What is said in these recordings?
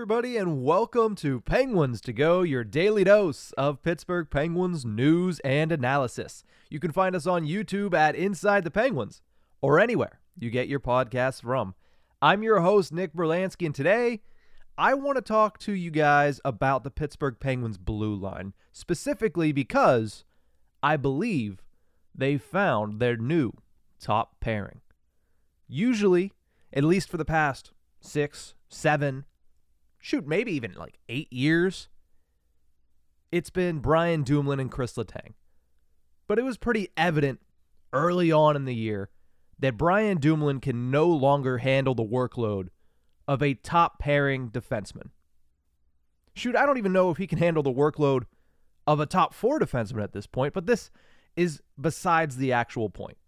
Everybody, and welcome to Penguins to Go, your daily dose of Pittsburgh Penguins news and analysis. You can find us on YouTube at Inside the Penguins or anywhere you get your podcasts from. I'm your host, Nick Berlansky, and today I want to talk to you guys about the Pittsburgh Penguins blue line, specifically because I believe they found their new top pairing. Usually, at least for the past six, seven, shoot, maybe even like eight years, it's been Brian Dumoulin and Chris Letang. But it was pretty evident early on in the year that Brian Dumoulin can no longer handle the workload of a top pairing defenseman. Shoot, I don't even know if he can handle the workload of a top four defenseman at this point, but this is besides the actual point.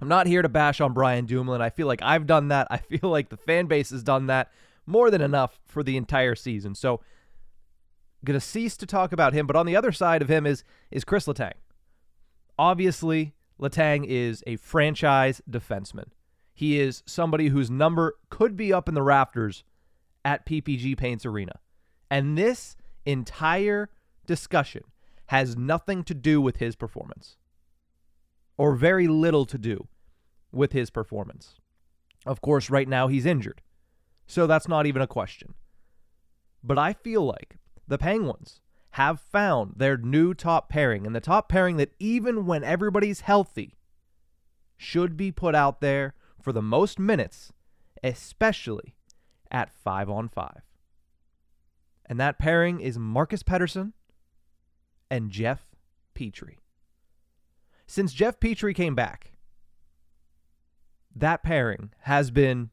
I'm not here to bash on Brian Dumoulin. I feel like I've done that. I feel like the fan base has done that more than enough for the entire season. So, going to cease to talk about him. But on the other side of him is is Chris Letang. Obviously, Letang is a franchise defenseman. He is somebody whose number could be up in the rafters at PPG Paints Arena. And this entire discussion has nothing to do with his performance, or very little to do with his performance. Of course, right now he's injured. So that's not even a question. But I feel like the Penguins have found their new top pairing, and the top pairing that even when everybody's healthy should be put out there for the most minutes, especially at 5 on 5. And that pairing is Marcus Pettersson and Jeff Petry. Since Jeff Petry came back, that pairing has been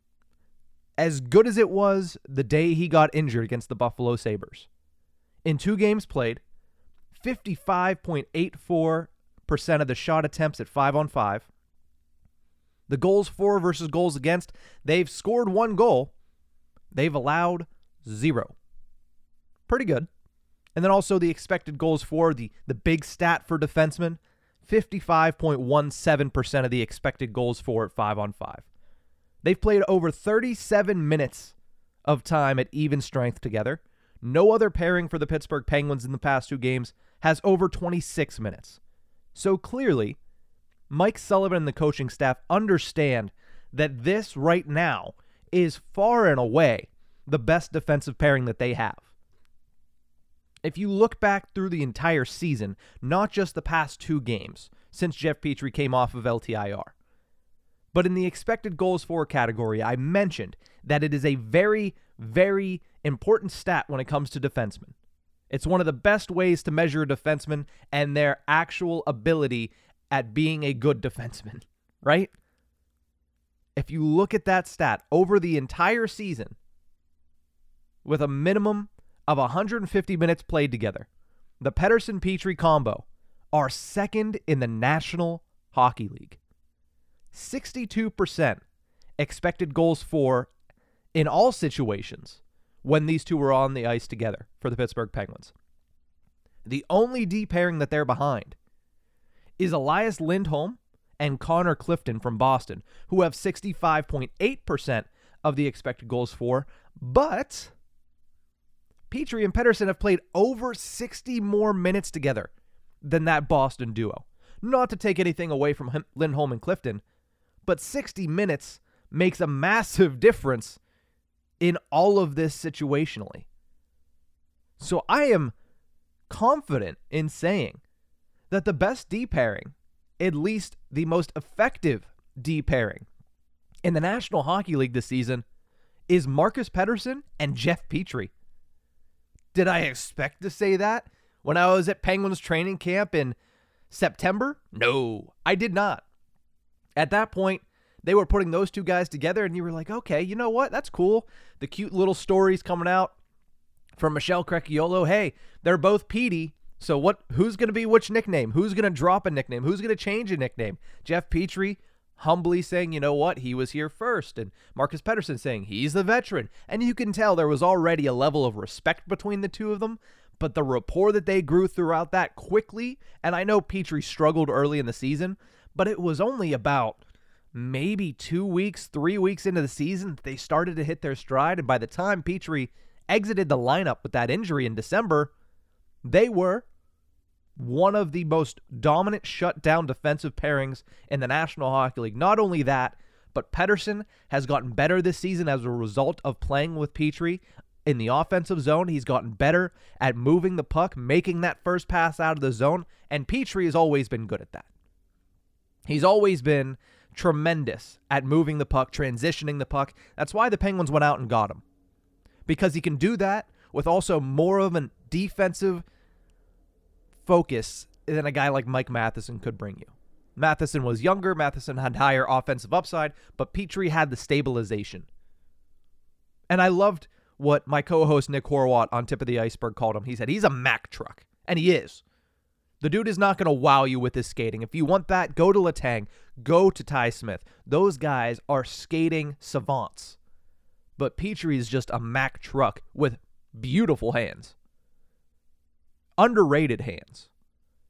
as good as it was the day he got injured against the Buffalo Sabres. In two games played, 55.84% of the shot attempts at 5 on 5. The goals for versus goals against, they've scored one goal, they've allowed zero. Pretty good. And then also the expected goals for, the, the big stat for defensemen 55.17% of the expected goals for at 5 on 5. They've played over 37 minutes of time at even strength together. No other pairing for the Pittsburgh Penguins in the past two games has over 26 minutes. So clearly, Mike Sullivan and the coaching staff understand that this right now is far and away the best defensive pairing that they have. If you look back through the entire season, not just the past two games, since Jeff Petry came off of LTIR, but in the expected goals for category, I mentioned that it is a very, very important stat when it comes to defensemen. It's one of the best ways to measure a defenseman and their actual ability at being a good defenseman, right? If you look at that stat over the entire season, with a minimum of 150 minutes played together, the Pettersson Petry combo are second in the National Hockey League. 62% expected goals for in all situations when these two were on the ice together for the Pittsburgh Penguins. The only D pairing that they're behind is Elias Lindholm and Connor Clifton from Boston, who have 65.8% of the expected goals for, but Petry and Pettersson have played over 60 more minutes together than that Boston duo. Not to take anything away from Lindholm and Clifton, but 60 minutes makes a massive difference in all of this situationally. So I am confident in saying that the best D pairing, at least the most effective D pairing in the National Hockey League this season, is Marcus Pettersson and Jeff Petry. Did I expect to say that when I was at Penguins training camp in September? No, I did not. At that point, they were putting those two guys together, and you were like, okay, you know what? That's cool. The cute little stories coming out from Michelle Crecchiolo. Hey, they're both Petey. So what? Who's going to be which nickname? Who's going to drop a nickname? Who's going to change a nickname? Jeff Petry humbly saying, you know what, he was here first, and Marcus Pettersson saying he's the veteran. And you can tell there was already a level of respect between the two of them, but the rapport that they grew throughout that quickly, and I know Petry struggled early in the season, but it was only about maybe two weeks, three weeks into the season that they started to hit their stride. And by the time Petry exited the lineup with that injury in December, they were one of the most dominant shutdown defensive pairings in the National Hockey League. Not only that, but Pettersson has gotten better this season as a result of playing with Petry in the offensive zone. He's gotten better at moving the puck, making that first pass out of the zone, and Petry has always been good at that. He's always been tremendous at moving the puck, transitioning the puck. That's why the Penguins went out and got him. Because he can do that with also more of a defensive focus than a guy like Mike Matheson could bring you. Matheson was younger, Matheson had higher offensive upside, but Petry had the stabilization. And I loved what my co-host Nick Horwat on Tip of the Iceberg called him. He said he's a Mack truck, and he is. The dude is not going to wow you with his skating. If you want that, go to Letang, go to Ty Smith. Those guys are skating savants. But Petry is just a Mack truck with beautiful hands. Underrated hands.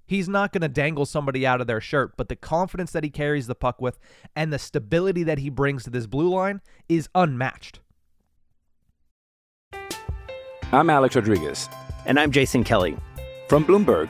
He's not going to dangle somebody out of their shirt, but the confidence that he carries the puck with and the stability that he brings to this blue line is unmatched. I'm Alex Rodriguez. And I'm Jason Kelly. From Bloomberg,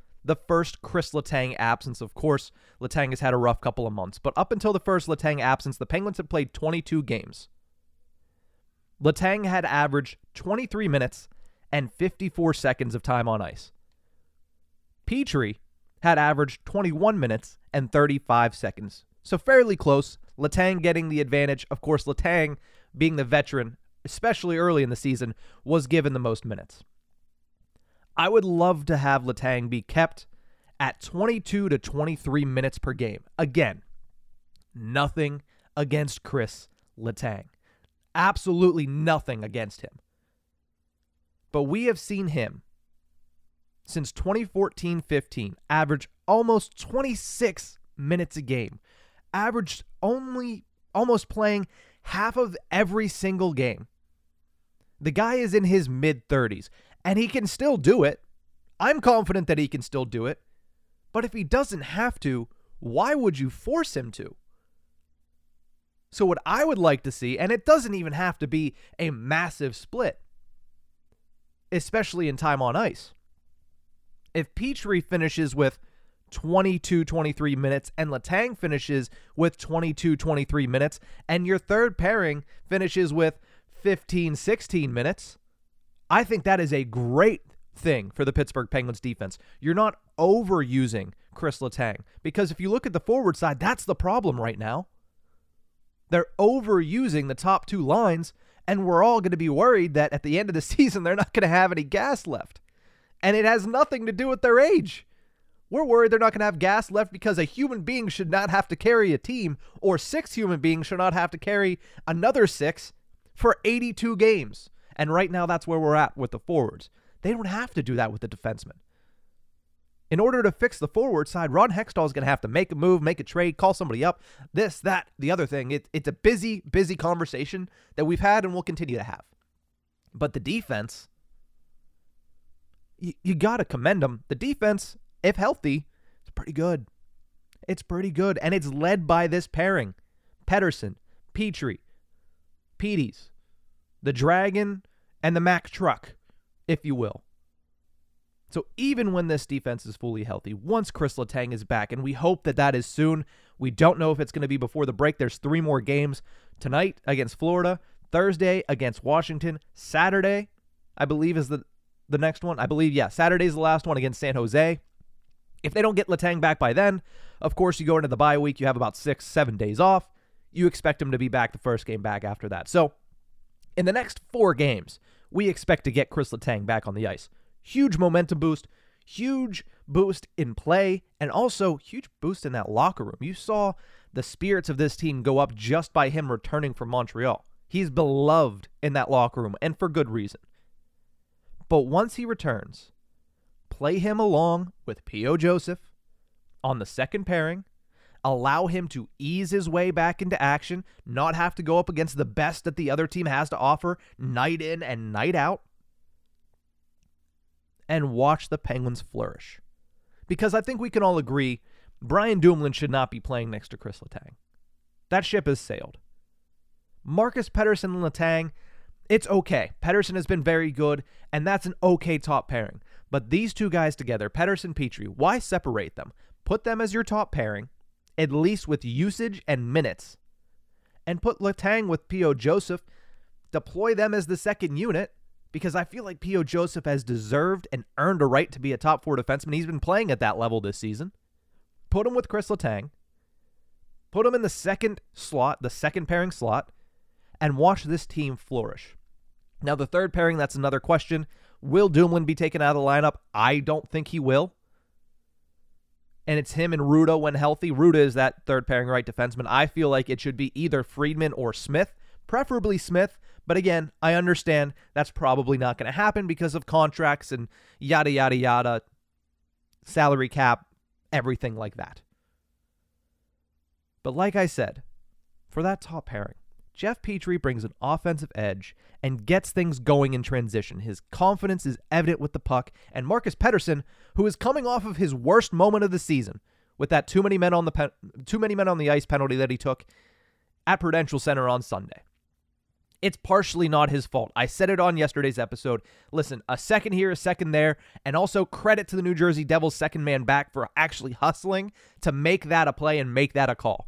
the first Chris Letang absence, of course, Letang has had a rough couple of months, but up until the first Letang absence, the Penguins had played 22 games. Letang had averaged 23 minutes and 54 seconds of time on ice. Petry had averaged 21 minutes and 35 seconds. So fairly close. Letang getting the advantage. Of course, Letang, being the veteran, especially early in the season, was given the most minutes. I would love to have Letang be kept at 22 to 23 minutes per game. Again, nothing against Chris Letang. Absolutely nothing against him. But we have seen him since 2014 15 average almost 26 minutes a game, averaged only almost playing half of every single game. The guy is in his mid 30s and he can still do it. I'm confident that he can still do it. But if he doesn't have to, why would you force him to? So, what I would like to see, and it doesn't even have to be a massive split, especially in time on ice. If Petry finishes with 22 23 minutes and Letang finishes with 22 23 minutes, and your third pairing finishes with 15 16 minutes, I think that is a great thing for the Pittsburgh Penguins defense. You're not overusing Chris Letang because if you look at the forward side, that's the problem right now. They're overusing the top two lines, and we're all going to be worried that at the end of the season, they're not going to have any gas left. And it has nothing to do with their age. We're worried they're not going to have gas left because a human being should not have to carry a team, or six human beings should not have to carry another six for 82 games. And right now, that's where we're at with the forwards. They don't have to do that with the defensemen. In order to fix the forward side, Ron Hextall is going to have to make a move, make a trade, call somebody up, this, that, the other thing. It, it's a busy, busy conversation that we've had and will continue to have. But the defense, you, you got to commend them. The defense, if healthy, it's pretty good. It's pretty good. And it's led by this pairing Pettersson, Petry, Petey's, the Dragon, and the Mack truck, if you will. So even when this defense is fully healthy, once Chris Letang is back, and we hope that that is soon, we don't know if it's going to be before the break. There's three more games tonight against Florida, Thursday against Washington, Saturday, I believe is the the next one. I believe yeah, Saturday's the last one against San Jose. If they don't get Letang back by then, of course you go into the bye week. You have about six, seven days off. You expect him to be back the first game back after that. So in the next four games, we expect to get Chris Letang back on the ice. Huge momentum boost, huge boost in play, and also huge boost in that locker room. You saw the spirits of this team go up just by him returning from Montreal. He's beloved in that locker room, and for good reason. But once he returns, play him along with P.O. Joseph on the second pairing, allow him to ease his way back into action, not have to go up against the best that the other team has to offer night in and night out, and watch the Penguins flourish. Because I think we can all agree Brian Dumoulin should not be playing next to Chris Letang. That ship has sailed. Marcus Pettersson and Letang, it's okay. Pettersson has been very good, and that's an okay top pairing. But these two guys together, Pettersson Petry, why separate them? Put them as your top pairing, at least with usage and minutes, and put Letang with P.O. Joseph, deploy them as the second unit, because I feel like P.O. Joseph has deserved and earned a right to be a top four defenseman. He's been playing at that level this season. Put him with Chris Letang. Put him in the second slot, the second pairing slot, and watch this team flourish. Now, the third pairing, that's another question. Will Dumoulin be taken out of the lineup? I don't think he will. And it's him and Ruda when healthy. Ruda is that third pairing right defenseman. I feel like it should be either Friedman or Smith, preferably Smith. But again, I understand that's probably not going to happen because of contracts and yada, yada, yada, salary cap, everything like that. But like I said, for that top pairing, Jeff Petry brings an offensive edge and gets things going in transition. His confidence is evident with the puck, and Marcus Pettersson, who is coming off of his worst moment of the season with that too many men on the too many men on the ice penalty that he took at Prudential Center on Sunday. It's partially not his fault. I said it on yesterday's episode. Listen, a second here, a second there, and also credit to the New Jersey Devils second man back for actually hustling to make that a play and make that a call.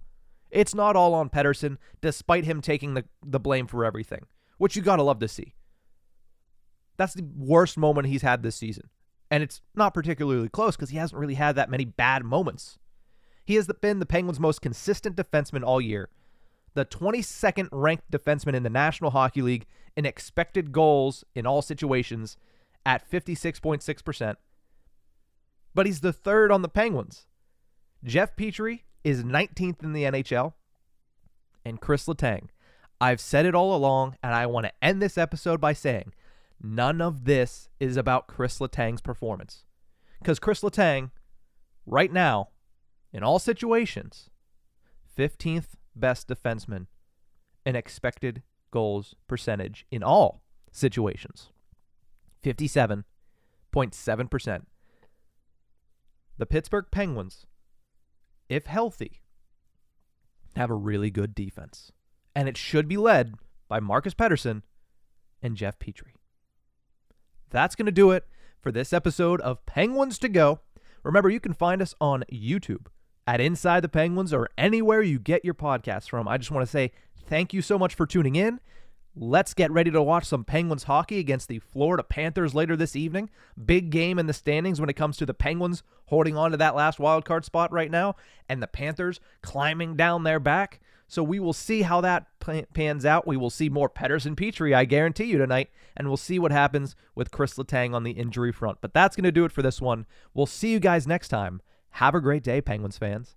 It's not all on Pettersson, despite him taking the, the blame for everything, which you got to love to see. That's the worst moment he's had this season. And it's not particularly close because he hasn't really had that many bad moments. He has been the Penguins' most consistent defenseman all year, the 22nd ranked defenseman in the National Hockey League in expected goals in all situations at 56.6%. But he's the third on the Penguins. Jeff Petry is 19th in the NHL, and Chris Letang. I've said it all along, and I want to end this episode by saying none of this is about Chris Letang's performance. Because Chris Letang, right now, in all situations, 15th best defenseman in expected goals percentage in all situations. 57.7%. The Pittsburgh Penguins if healthy, have a really good defense. And it should be led by Marcus Pettersson and Jeff Petry. That's going to do it for this episode of Penguins to Go. Remember, you can find us on YouTube at Inside the Penguins or anywhere you get your podcasts from. I just want to say thank you so much for tuning in. Let's get ready to watch some Penguins hockey against the Florida Panthers later this evening. Big game in the standings when it comes to the Penguins holding on to that last wild card spot right now and the Panthers climbing down their back. So we will see how that pans out. We will see more Pettersson Petry, I guarantee you tonight, and we'll see what happens with Chris Letang on the injury front. But that's going to do it for this one. We'll see you guys next time. Have a great day, Penguins fans.